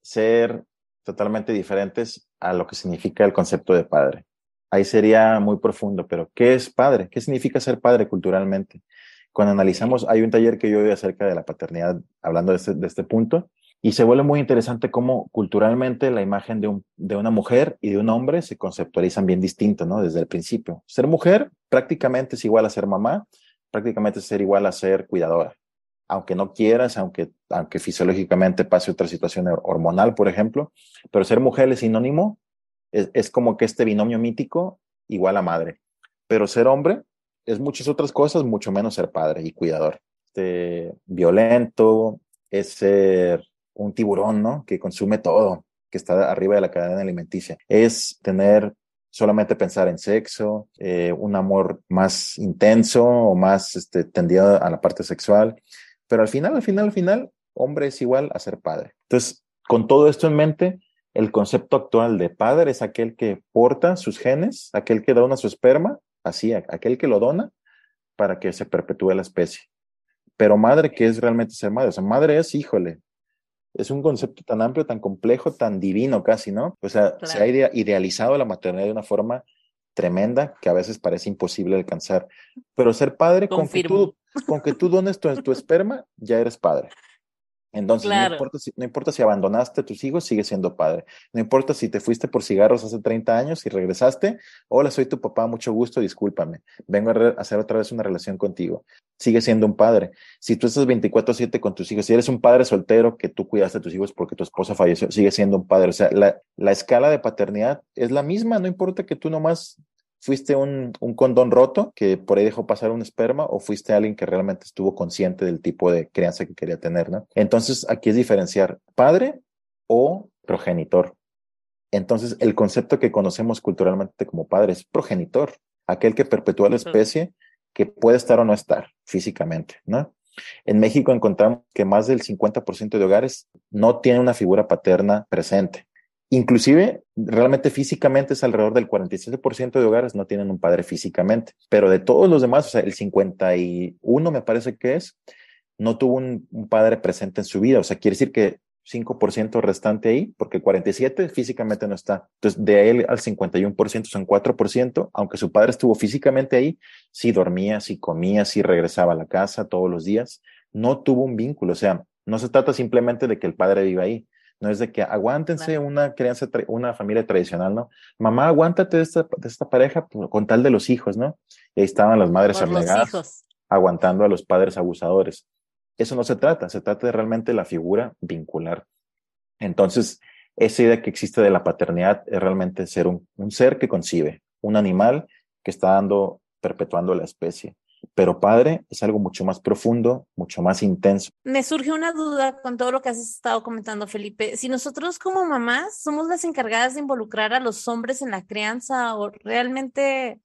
ser totalmente diferentes a lo que significa el concepto de padre. Ahí sería muy profundo, pero ¿qué es padre? ¿Qué significa ser padre culturalmente? Cuando analizamos, hay un taller que yo doy acerca de la paternidad, hablando de este, este punto, y se vuelve muy interesante cómo culturalmente la imagen de una mujer y de un hombre se conceptualizan bien distinto, ¿no? Desde el principio. Ser mujer prácticamente es igual a ser mamá, prácticamente es ser igual a ser cuidadora aunque no quieras, aunque, aunque fisiológicamente pase otra situación hormonal, por ejemplo, pero ser mujer es sinónimo, es, como que este binomio mítico igual a madre, pero ser hombre es muchas otras cosas, mucho menos ser padre y cuidador. Este, violento, es ser un tiburón, ¿no? Que consume todo, que está arriba de la cadena alimenticia. Es tener solamente pensar en sexo, eh, un amor más intenso o más este, tendido a la parte sexual. Pero al final, al final, al final, hombre es igual a ser padre. Entonces, con todo esto en mente, el concepto actual de padre es aquel que porta sus genes, aquel que dona su esperma, así, aquel que lo dona para que se perpetúe la especie. Pero madre, ¿qué es realmente ser madre? O sea, madre es, híjole, es un concepto tan amplio, tan complejo, tan divino casi, ¿no? O sea, se ha idealizado la maternidad de una forma tremenda que a veces parece imposible alcanzar. Pero ser padre, con que, tú, con que tú dones tu, tu esperma, ya eres padre. Entonces, no, importa si, no importa si abandonaste a tus hijos, sigue siendo padre. No importa si te fuiste por cigarros hace 30 años y regresaste. Hola, soy tu papá, mucho gusto, discúlpame. Vengo a hacer otra vez una relación contigo. Sigue siendo un padre. Si tú estás 24-7 con tus hijos, si eres un padre soltero que tú cuidaste a tus hijos porque tu esposa falleció, sigue siendo un padre. O sea, la, la escala de paternidad es la misma. No importa que tú nomás ¿Fuiste un, un, condón roto que por ahí dejó pasar un esperma o fuiste alguien que realmente estuvo consciente del tipo de crianza que quería tener, ¿no? Entonces, aquí es diferenciar padre o progenitor. Entonces, el concepto que conocemos culturalmente como padre es progenitor, aquel que perpetúa la especie que puede estar o no estar físicamente, ¿no? En México encontramos que más del 50% de hogares no tienen una figura paterna presente. Inclusive, realmente físicamente es alrededor del 47% de hogares no tienen un padre físicamente, pero de todos los demás, o sea, el 51 me parece que es, no tuvo un, padre presente en su vida. O sea, quiere decir que 5% restante ahí, porque 47 físicamente no está. Entonces, de él al 51% son 4%, aunque su padre estuvo físicamente ahí, sí dormía, sí comía, sí regresaba a la casa todos los días, no tuvo un vínculo. O sea, no se trata simplemente de que el padre viva ahí, no es de que aguántense una crianza, una familia tradicional, ¿no? Mamá, aguántate de esta, de esta pareja con tal de los hijos, ¿no? Y ahí estaban las madres abnegadas aguantando a los padres abusadores. Eso no se trata, se trata de realmente la figura vincular. Entonces, esa idea que existe de la paternidad es realmente ser un, un ser que concibe, un animal que está dando, perpetuando la especie pero padre es algo mucho más profundo, mucho más intenso.
Me surge una duda con todo lo que has estado comentando, Felipe. Si nosotros como mamás somos las encargadas de involucrar a los hombres en la crianza o realmente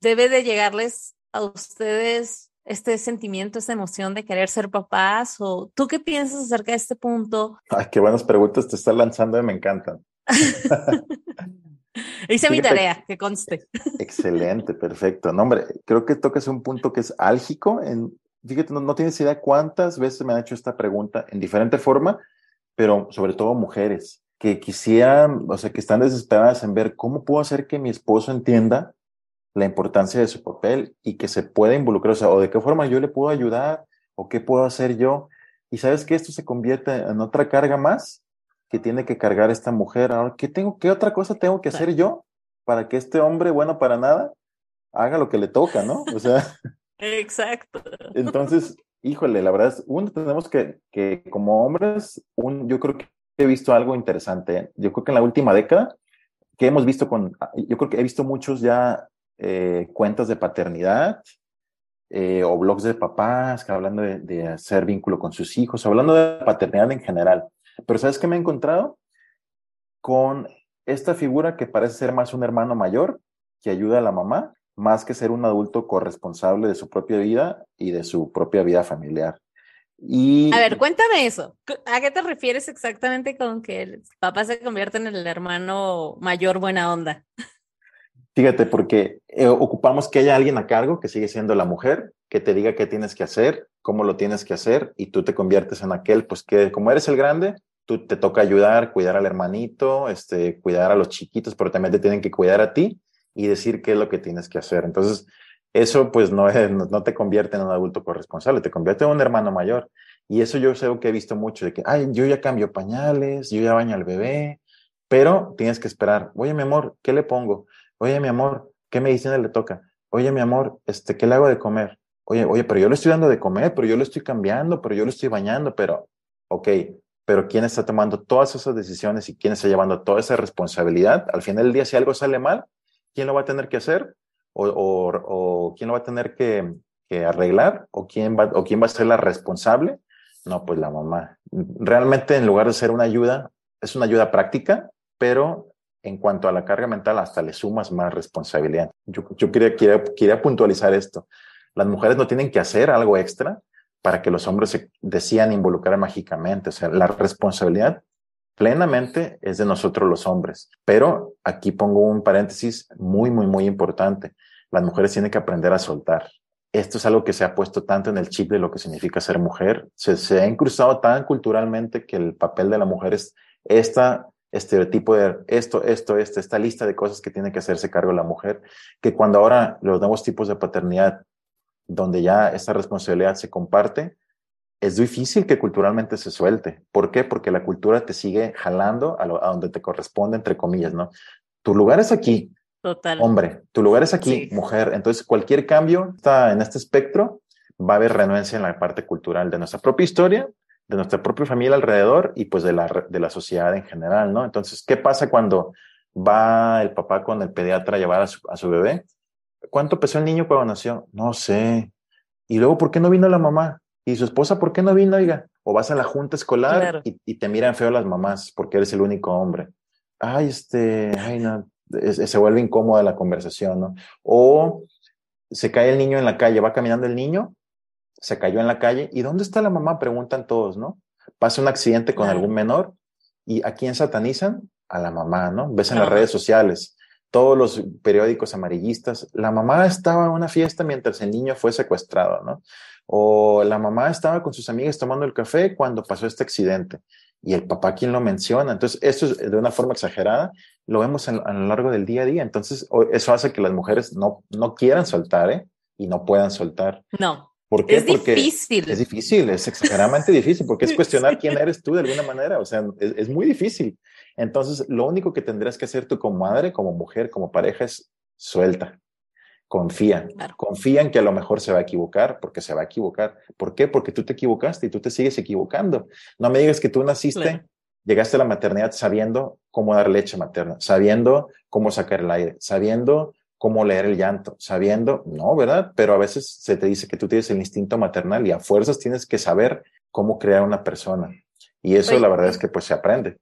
debe de llegarles a ustedes este sentimiento, esta emoción de querer ser papás o tú qué piensas acerca de este punto?
Ay, qué buenas preguntas te estás lanzando y me encantan.
Hice mi tarea, que conste.
Excelente, perfecto. No, hombre, creo que tocas un punto que es álgico. En, fíjate, no, tienes idea cuántas veces me han hecho esta pregunta en diferente forma, pero sobre todo mujeres que quisieran, o sea, que están desesperadas en ver cómo puedo hacer que mi esposo entienda la importancia de su papel y que se pueda involucrar, o sea, o de qué forma yo le puedo ayudar o qué puedo hacer yo. Y sabes que esto se convierte en otra carga más que tiene que cargar esta mujer. Ahora, ¿qué tengo, qué otra cosa tengo que hacer yo para que este hombre, bueno, para nada, haga lo que le toca, ¿no? O sea.
Exacto.
Entonces, híjole, la verdad es, uno, tenemos que, que como hombres, un, yo creo que he visto algo interesante. Yo creo que en la última década, que hemos visto con, yo creo que he visto muchos ya eh, cuentas de paternidad eh, o blogs de papás que hablando de, de, hacer vínculo con sus hijos, hablando de paternidad en general. Pero ¿sabes qué me he encontrado? Con esta figura que parece ser más un hermano mayor que ayuda a la mamá, más que ser un adulto corresponsable de su propia vida y de su propia vida familiar. Y,
a ver, cuéntame eso. ¿A qué te refieres exactamente con que el papá se convierte en el hermano mayor buena onda?
Fíjate, porque eh, ocupamos que haya alguien a cargo, que sigue siendo la mujer, que te diga qué tienes que hacer, cómo lo tienes que hacer, y tú te conviertes en aquel, pues que como eres el grande, tú te toca ayudar, cuidar al hermanito, este, cuidar a los chiquitos, pero también te tienen que cuidar a ti y decir qué es lo que tienes que hacer. Entonces, eso pues no, no te convierte en un adulto corresponsable, te convierte en un hermano mayor. Y eso yo sé que he visto mucho, de que, ay, yo ya cambio pañales, yo ya baño al bebé, pero tienes que esperar. Oye, mi amor, ¿qué le pongo? Oye, mi amor, ¿qué medicina le toca? Oye, mi amor, este, ¿qué le hago de comer? Oye, oye, pero yo le estoy dando de comer, pero yo le estoy cambiando, pero yo le estoy bañando, pero, ok, pero ¿quién está tomando todas esas decisiones y quién está llevando toda esa responsabilidad? Al final del día, si algo sale mal, ¿quién lo va a tener que hacer? ¿O, o, o quién lo va a tener que, que, arreglar? ¿O quién, va, ¿O quién va a ser la responsable? No, pues la mamá. Realmente, en lugar de ser una ayuda, es una ayuda práctica, pero en cuanto a la carga mental, hasta le sumas más responsabilidad. Yo, yo quería, quería, quería puntualizar esto. Las mujeres no tienen que hacer algo extra para que los hombres se decían involucrar mágicamente. O sea, la responsabilidad plenamente es de nosotros los hombres. Pero aquí pongo un paréntesis muy, muy, muy importante. Las mujeres tienen que aprender a soltar. Esto es algo que se ha puesto tanto en el chip de lo que significa ser mujer. Se, se ha incrustado tan culturalmente que el papel de la mujer es esta estereotipo de esto, esto, esto, esta lista de cosas que tiene que hacerse cargo la mujer, que cuando ahora los nuevos tipos de paternidad, donde ya esta responsabilidad se comparte, es difícil que culturalmente se suelte. ¿Por qué? Porque la cultura te sigue jalando a, lo, a donde te corresponde, entre comillas, ¿no? Tu lugar es aquí,
Total.
hombre, tu lugar es aquí, sí. mujer. Entonces, cualquier cambio está en este espectro, va a haber renuencia en la parte cultural de nuestra propia historia de nuestra propia familia alrededor y pues de la, de la sociedad en general, ¿no? Entonces, ¿qué pasa cuando va el papá con el pediatra a llevar a su, a su bebé? ¿Cuánto pesó el niño cuando nació? No sé. Y luego, ¿por qué no vino la mamá? ¿Y su esposa por qué no vino, oiga? O vas a la junta escolar claro. y, y, te miran feo las mamás porque eres el único hombre. Ay, este, ay, no, es, se vuelve incómoda la conversación, ¿no? O se cae el niño en la calle, va caminando el niño se cayó en la calle. ¿Y dónde está la mamá? Preguntan todos, ¿no? Pasa un accidente con claro. algún menor y ¿a quién satanizan? A la mamá, ¿no? Ves en las redes sociales, todos los periódicos amarillistas, la mamá estaba en una fiesta mientras el niño fue secuestrado, ¿no? O la mamá estaba con sus amigas tomando el café cuando pasó este accidente y el papá quien lo menciona. Entonces, esto es de una forma exagerada, lo vemos en, a lo largo del día a día. Entonces, eso hace que las mujeres no, no quieran soltar, ¿eh? Y no puedan soltar.
No.
¿Por qué?
Es
porque
difícil.
Es difícil, es exageradamente difícil, porque es cuestionar quién eres tú de alguna manera, o sea, es, es, muy difícil. Entonces, lo único que tendrás que hacer tú como madre, como mujer, como pareja es suelta, confía, claro. confía en que a lo mejor se va a equivocar, porque se va a equivocar. ¿Por qué? Porque tú te equivocaste y tú te sigues equivocando. No me digas que tú naciste, claro. llegaste a la maternidad sabiendo cómo dar leche materna, sabiendo cómo sacar el aire, sabiendo cómo leer el llanto, sabiendo, no, ¿verdad? Pero a veces se te dice que tú tienes el instinto maternal y a fuerzas tienes que saber cómo crear una persona. Y eso Oye, la verdad es que pues se aprende.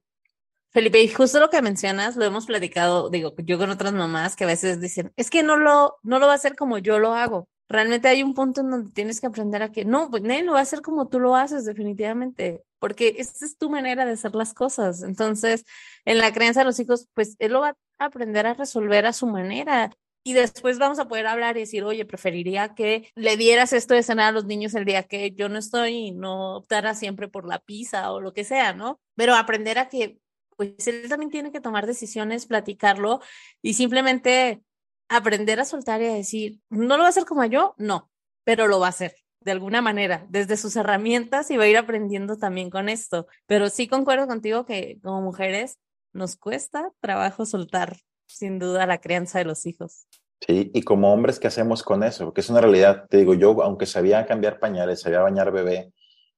Felipe, y justo lo que mencionas, lo hemos platicado, digo, yo con otras mamás que a veces dicen, es que no lo, no lo va a hacer como yo lo hago. Realmente hay un punto en donde tienes que aprender a que no, pues no, lo va a hacer como tú lo haces definitivamente, porque esa es tu manera de hacer las cosas. Entonces, en la crianza de los hijos, pues él lo va a aprender a resolver a su manera y después vamos a poder hablar y decir, oye, preferiría que le dieras esto de cenar a los niños el día que yo no estoy y no optara siempre por la pizza o lo que sea, ¿no? Pero aprender a que, pues él también tiene que tomar decisiones, platicarlo y simplemente aprender a soltar y a decir, no lo va a hacer como yo, no, pero lo va a hacer de alguna manera, desde sus herramientas y va a ir aprendiendo también con esto. Pero sí concuerdo contigo que como mujeres nos cuesta trabajo soltar sin duda la crianza de los hijos.
Sí, y como hombres, ¿qué hacemos con eso? Porque es una realidad, te digo, yo, aunque sabía cambiar pañales, sabía bañar bebé,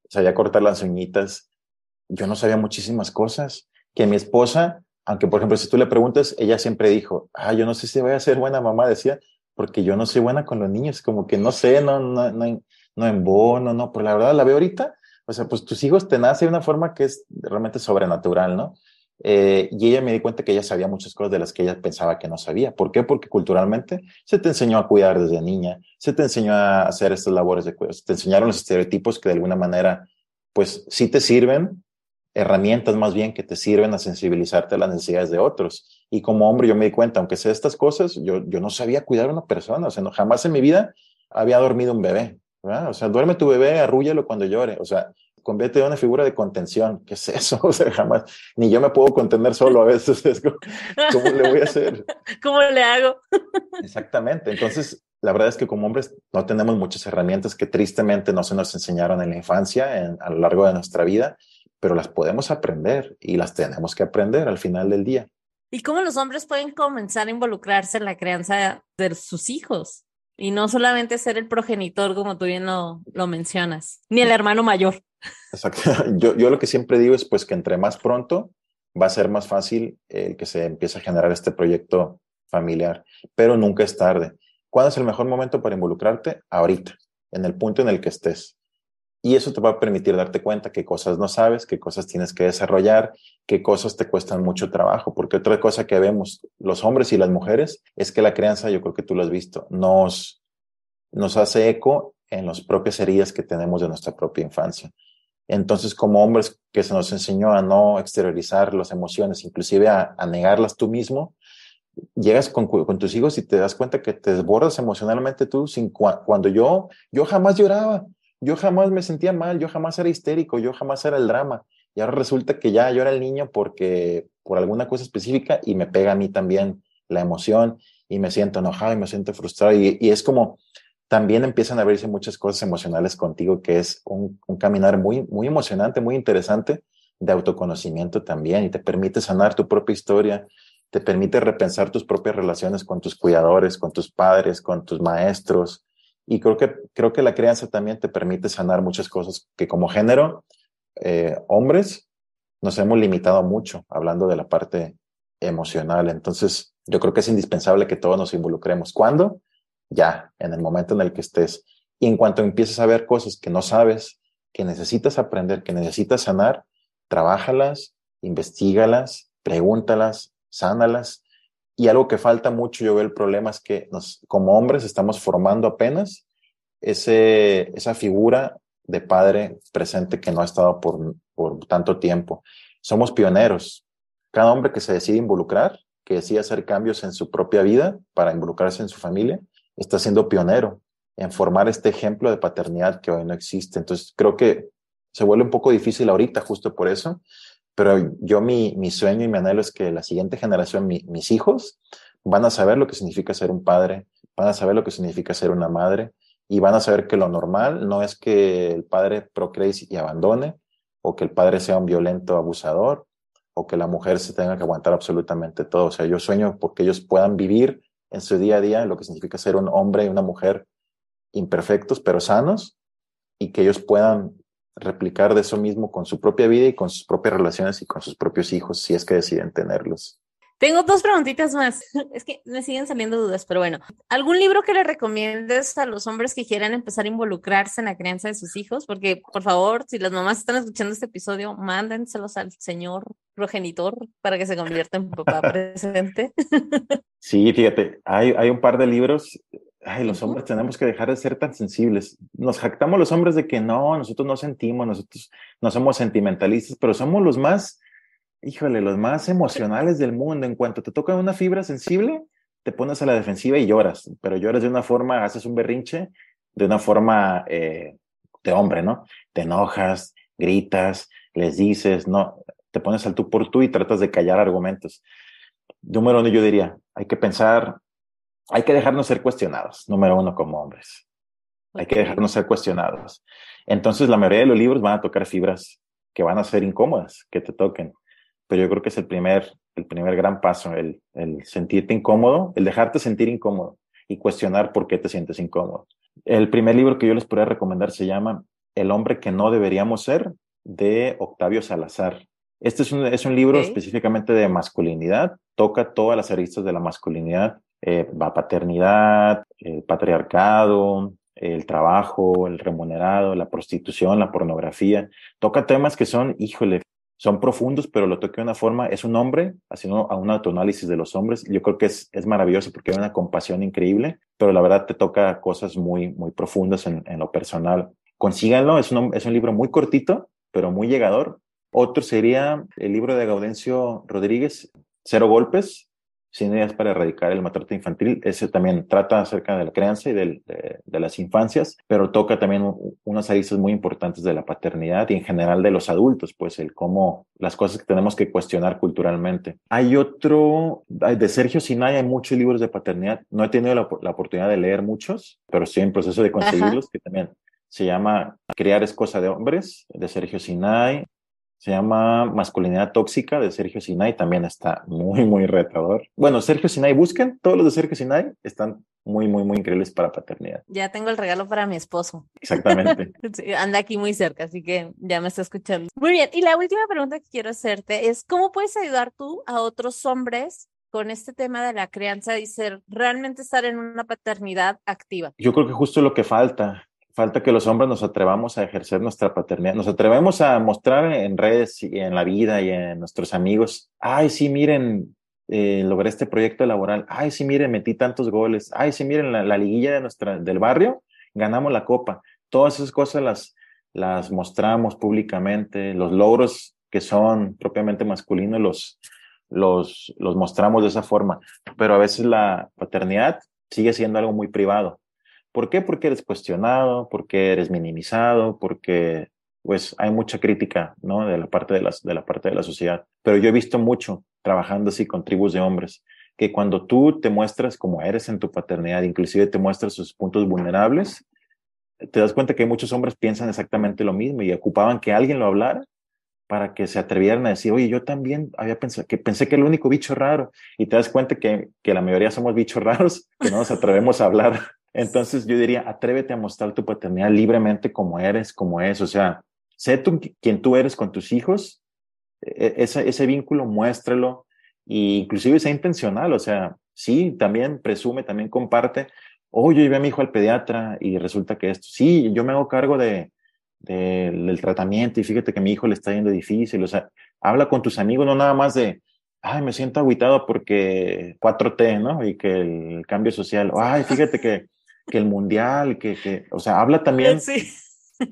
sabía cortar las uñitas, yo no sabía muchísimas cosas que mi esposa, aunque por ejemplo, si tú le preguntas, ella siempre dijo, ah, yo no sé si voy a ser buena mamá, decía, porque yo no soy buena con los niños, como que no sé, no, no, no, no embono, no, pero la verdad la veo ahorita, o sea, pues tus hijos te nacen de una forma que es realmente sobrenatural, ¿no? Eh, y ella me di cuenta que ella sabía muchas cosas de las que ella pensaba que no sabía. ¿Por qué? Porque culturalmente se te enseñó a cuidar desde niña, se te enseñó a hacer estas labores de cuidado, se te enseñaron los estereotipos que de alguna manera, pues sí te sirven, herramientas más bien que te sirven a sensibilizarte a las necesidades de otros. Y como hombre yo me di cuenta, aunque sé estas cosas, yo, yo no sabía cuidar a una persona, o sea, no, jamás en mi vida había dormido un bebé. ¿verdad? O sea, duerme tu bebé, arrúllalo cuando llore. O sea, convierte en una figura de contención. ¿Qué es eso? O sea, jamás, ni yo me puedo contener solo a veces. ¿Cómo le voy a hacer?
¿Cómo le hago?
Exactamente. Entonces, la verdad es que como hombres no tenemos muchas herramientas que tristemente no se nos enseñaron en la infancia, a lo largo de nuestra vida, pero las podemos aprender y las tenemos que aprender al final del día.
¿Y cómo los hombres pueden comenzar a involucrarse en la crianza de sus hijos? Y no solamente ser el progenitor, como tú bien lo, lo mencionas, ni el hermano mayor.
Exacto. Yo, yo lo que siempre digo es pues que entre más pronto va a ser más fácil el que se empiece a generar este proyecto familiar, pero nunca es tarde. ¿Cuándo es el mejor momento para involucrarte? Ahorita, en el punto en el que estés. Y eso te va a permitir darte cuenta qué cosas no sabes, qué cosas tienes que desarrollar, qué cosas te cuestan mucho trabajo. Porque otra cosa que vemos los hombres y las mujeres es que la crianza, yo creo que tú lo has visto, nos, nos hace eco en las propias heridas que tenemos de nuestra propia infancia. Entonces, como hombres que se nos enseñó a no exteriorizar las emociones, inclusive a, negarlas tú mismo, llegas con, con, tus hijos y te das cuenta que te desbordas emocionalmente tú sin cuando yo, yo jamás lloraba yo jamás me sentía mal, yo jamás era histérico, yo jamás era el drama. Y ahora resulta que ya yo era el niño porque por alguna cosa específica y me pega a mí también la emoción y me siento enojado y me siento frustrado. Y, es como también empiezan a abrirse muchas cosas emocionales contigo, que es un, un caminar muy, muy emocionante, muy interesante de autoconocimiento también y te permite sanar tu propia historia, te permite repensar tus propias relaciones con tus cuidadores, con tus padres, con tus maestros, y creo que, creo que la crianza también te permite sanar muchas cosas que como género, eh, hombres, nos hemos limitado mucho hablando de la parte emocional. Entonces, yo creo que es indispensable que todos nos involucremos. ¿Cuándo? Ya, en el momento en el que estés. Y en cuanto empieces a ver cosas que no sabes, que necesitas aprender, que necesitas sanar, trabájalas, investigalas, pregúntalas, sánalas y algo que falta mucho, yo veo el problema es que nos, como hombres estamos formando apenas ese, esa figura de padre presente que no ha estado por, por tanto tiempo. Somos pioneros. Cada hombre que se decide involucrar, que decide hacer cambios en su propia vida para involucrarse en su familia, está siendo pionero en formar este ejemplo de paternidad que hoy no existe. Entonces, creo que se vuelve un poco difícil ahorita justo por eso, pero yo mi, mi sueño y mi anhelo es que la siguiente generación, mis hijos, van a saber lo que significa ser un padre, van a saber lo que significa ser una madre y van a saber que lo normal no es que el padre procree y abandone o que el padre sea un violento abusador o que la mujer se tenga que aguantar absolutamente todo. O sea, yo sueño porque ellos puedan vivir en su día a día lo que significa ser un hombre y una mujer imperfectos pero sanos y que ellos puedan replicar de eso mismo con su propia vida y con sus propias relaciones y con sus propios hijos, si es que deciden tenerlos.
Tengo dos preguntitas más. Es que me siguen saliendo dudas, pero bueno, ¿algún libro que le recomiendes a los hombres que quieran empezar a involucrarse en la crianza de sus hijos? Porque, por favor, si las mamás están escuchando este episodio, mándenselos al señor progenitor para que se convierta en papá presente.
Sí, fíjate, hay, hay un par de libros ay, los hombres tenemos que dejar de ser tan sensibles. Nos jactamos los hombres de que no, nosotros no sentimos, nosotros no somos sentimentalistas, pero somos los más, híjole, los más emocionales del mundo. En cuanto te toca una fibra sensible, te pones a la defensiva y lloras, pero lloras de una forma, haces un berrinche, de una forma eh, de hombre, ¿no? Te enojas, gritas, les dices, no, te pones al tú por tú y tratas de callar argumentos. Número uno, yo diría, hay que pensar hay que dejarnos ser cuestionados, número uno como hombres. Hay que dejarnos ser cuestionados. Entonces, la mayoría de los libros van a tocar fibras que van a ser incómodas, que te toquen. Pero yo creo que es el primer, el primer gran paso, el, el sentirte incómodo, el dejarte sentir incómodo y cuestionar por qué te sientes incómodo. El primer libro que yo les podría recomendar se llama El hombre que no deberíamos ser, de Octavio Salazar. Este es un, es un libro específicamente de masculinidad, toca todas las aristas de la masculinidad eh, la paternidad, el patriarcado, el trabajo, el remunerado, la prostitución, la pornografía. Toca temas que son, híjole, son profundos, pero lo toca de una forma, es un hombre haciendo un autoanálisis de los hombres. Yo creo que es, es maravilloso porque hay una compasión increíble, pero la verdad te toca cosas muy, muy profundas en, en lo personal. Consíganlo, es un, es un libro muy cortito, pero muy llegador. Otro sería el libro de Gaudencio Rodríguez, Cero Golpes, sin ideas para erradicar el maltrato infantil. Ese también trata acerca de la crianza y de, de, las infancias, pero toca también unas aristas muy importantes de la paternidad y en general de los adultos, pues el cómo las cosas que tenemos que cuestionar culturalmente. Hay otro, de Sergio Sinay, hay muchos libros de paternidad. No he tenido la, la oportunidad de leer muchos, pero estoy en proceso de conseguirlos, que también se llama Criar es cosa de hombres, de Sergio Sinay se llama Masculinidad Tóxica de Sergio Sinay, también está muy, muy retador. Bueno, Sergio Sinay, busquen, todos los de Sergio Sinay están muy, muy, muy increíbles para paternidad.
Ya tengo el regalo para mi esposo.
Exactamente.
anda aquí muy cerca, así que ya me está escuchando. Muy bien, y la última pregunta que quiero hacerte es, ¿cómo puedes ayudar tú a otros hombres con este tema de la crianza y ser realmente estar en una paternidad activa?
Yo creo que justo lo que falta, falta que los hombres nos atrevamos a ejercer nuestra paternidad, nos atrevemos a mostrar en redes y en la vida y en nuestros amigos, ay, sí, miren, eh, logré este proyecto laboral, ay, sí, miren, metí tantos goles, ay, sí, miren, la, liguilla de nuestra, del barrio, ganamos la copa. Todas esas cosas las, las mostramos públicamente, los logros que son propiamente masculinos los, los, los mostramos de esa forma, pero a veces la paternidad sigue siendo algo muy privado ¿Por qué? Porque eres cuestionado, porque eres minimizado, porque pues hay mucha crítica, ¿no? De la parte de, las, de la parte de la sociedad. Pero yo he visto mucho trabajando así con tribus de hombres, que cuando tú te muestras como eres en tu paternidad, inclusive te muestras sus puntos vulnerables, te das cuenta que muchos hombres piensan exactamente lo mismo y ocupaban que alguien lo hablara para que se atrevieran a decir, oye, yo también había pensado que pensé que el único bicho raro, y te das cuenta que, que la mayoría somos bichos raros, que no nos atrevemos a hablar entonces yo diría, atrévete a mostrar tu paternidad libremente como eres, como es. O sea, sé tú quien tú eres con tus hijos, e, ese, ese vínculo muéstralo e inclusive sea intencional. O sea, sí, también presume, también comparte. Oh, yo llevé a mi hijo al pediatra y resulta que esto, sí, yo me hago cargo de, del tratamiento y fíjate que mi hijo le está yendo difícil. O sea, habla con tus amigos, no nada más de, ay, me siento aguitado porque 4T, ¿no? Y que el cambio social, ay, fíjate que que el mundial, que, que o sea, habla también,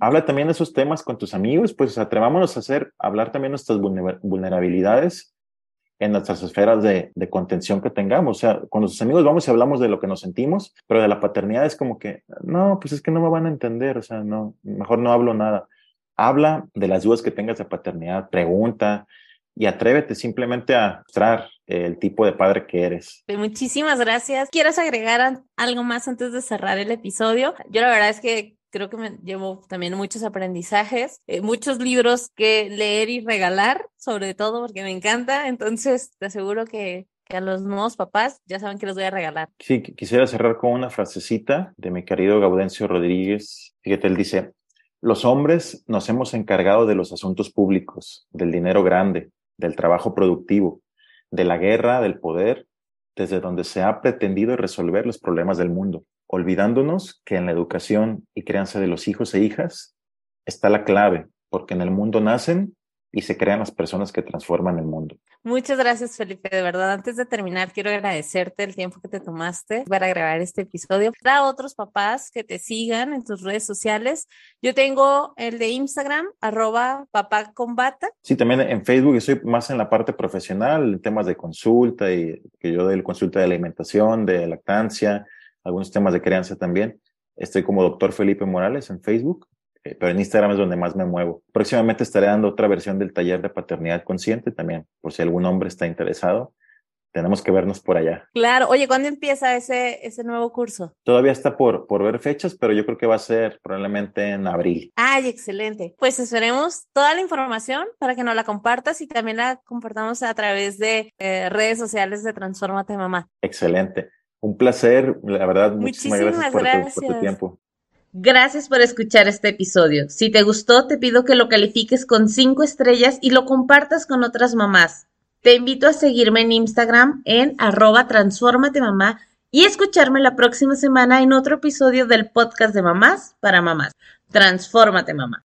habla también de esos temas con tus amigos, pues atrevámonos a hacer, hablar también nuestras vulnerabilidades en nuestras esferas de, de, contención que tengamos. O sea, con nuestros amigos vamos y hablamos de lo que nos sentimos, pero de la paternidad es como que, no, pues es que no me van a entender, o sea, no, mejor no hablo nada. Habla de las dudas que tengas de paternidad, pregunta, y atrévete simplemente a mostrar el tipo de padre que eres.
Muchísimas gracias. ¿Quieres agregar algo más antes de cerrar el episodio? Yo la verdad es que creo que me llevo también muchos aprendizajes, eh, muchos libros que leer y regalar, sobre todo porque me encanta. Entonces, te aseguro que, que a los nuevos papás ya saben que los voy a regalar.
Sí, quisiera cerrar con una frasecita de mi querido Gaudencio Rodríguez. Fíjate, él dice, los hombres nos hemos encargado de los asuntos públicos, del dinero grande, del trabajo productivo, de la guerra, del poder, desde donde se ha pretendido resolver los problemas del mundo, olvidándonos que en la educación y crianza de los hijos e hijas está la clave, porque en el mundo nacen y se crean las personas que transforman el mundo.
Muchas gracias, Felipe. De verdad, antes de terminar, quiero agradecerte el tiempo que te tomaste para grabar este episodio. Para otros papás que te sigan en tus redes sociales, yo tengo el de Instagram, arroba papá combata.
Sí, también en Facebook estoy más en la parte profesional, en temas de consulta y que yo doy consulta de alimentación, de lactancia, algunos temas de crianza también. Estoy como doctor Felipe Morales en Facebook eh, pero en Instagram es donde más me muevo. Próximamente estaré dando otra versión del taller de paternidad consciente también, por si algún hombre está interesado. Tenemos que vernos por allá.
Claro. Oye, ¿cuándo empieza ese, ese nuevo curso?
Todavía está por, por ver fechas, pero yo creo que va a ser probablemente en abril.
Ay, excelente. Pues esperemos toda la información para que nos la compartas y también la compartamos a través de eh, redes sociales de Transformate Mamá.
Excelente. Un placer, la verdad, muchísimas, gracias, por, por tu tiempo.
Gracias por escuchar este episodio. Si te gustó, te pido que lo califiques con 5 estrellas y lo compartas con otras mamás. Te invito a seguirme en Instagram en arroba transformate mamá
y escucharme la próxima semana en otro episodio del podcast de Mamás para Mamás. Transfórmate, mamá.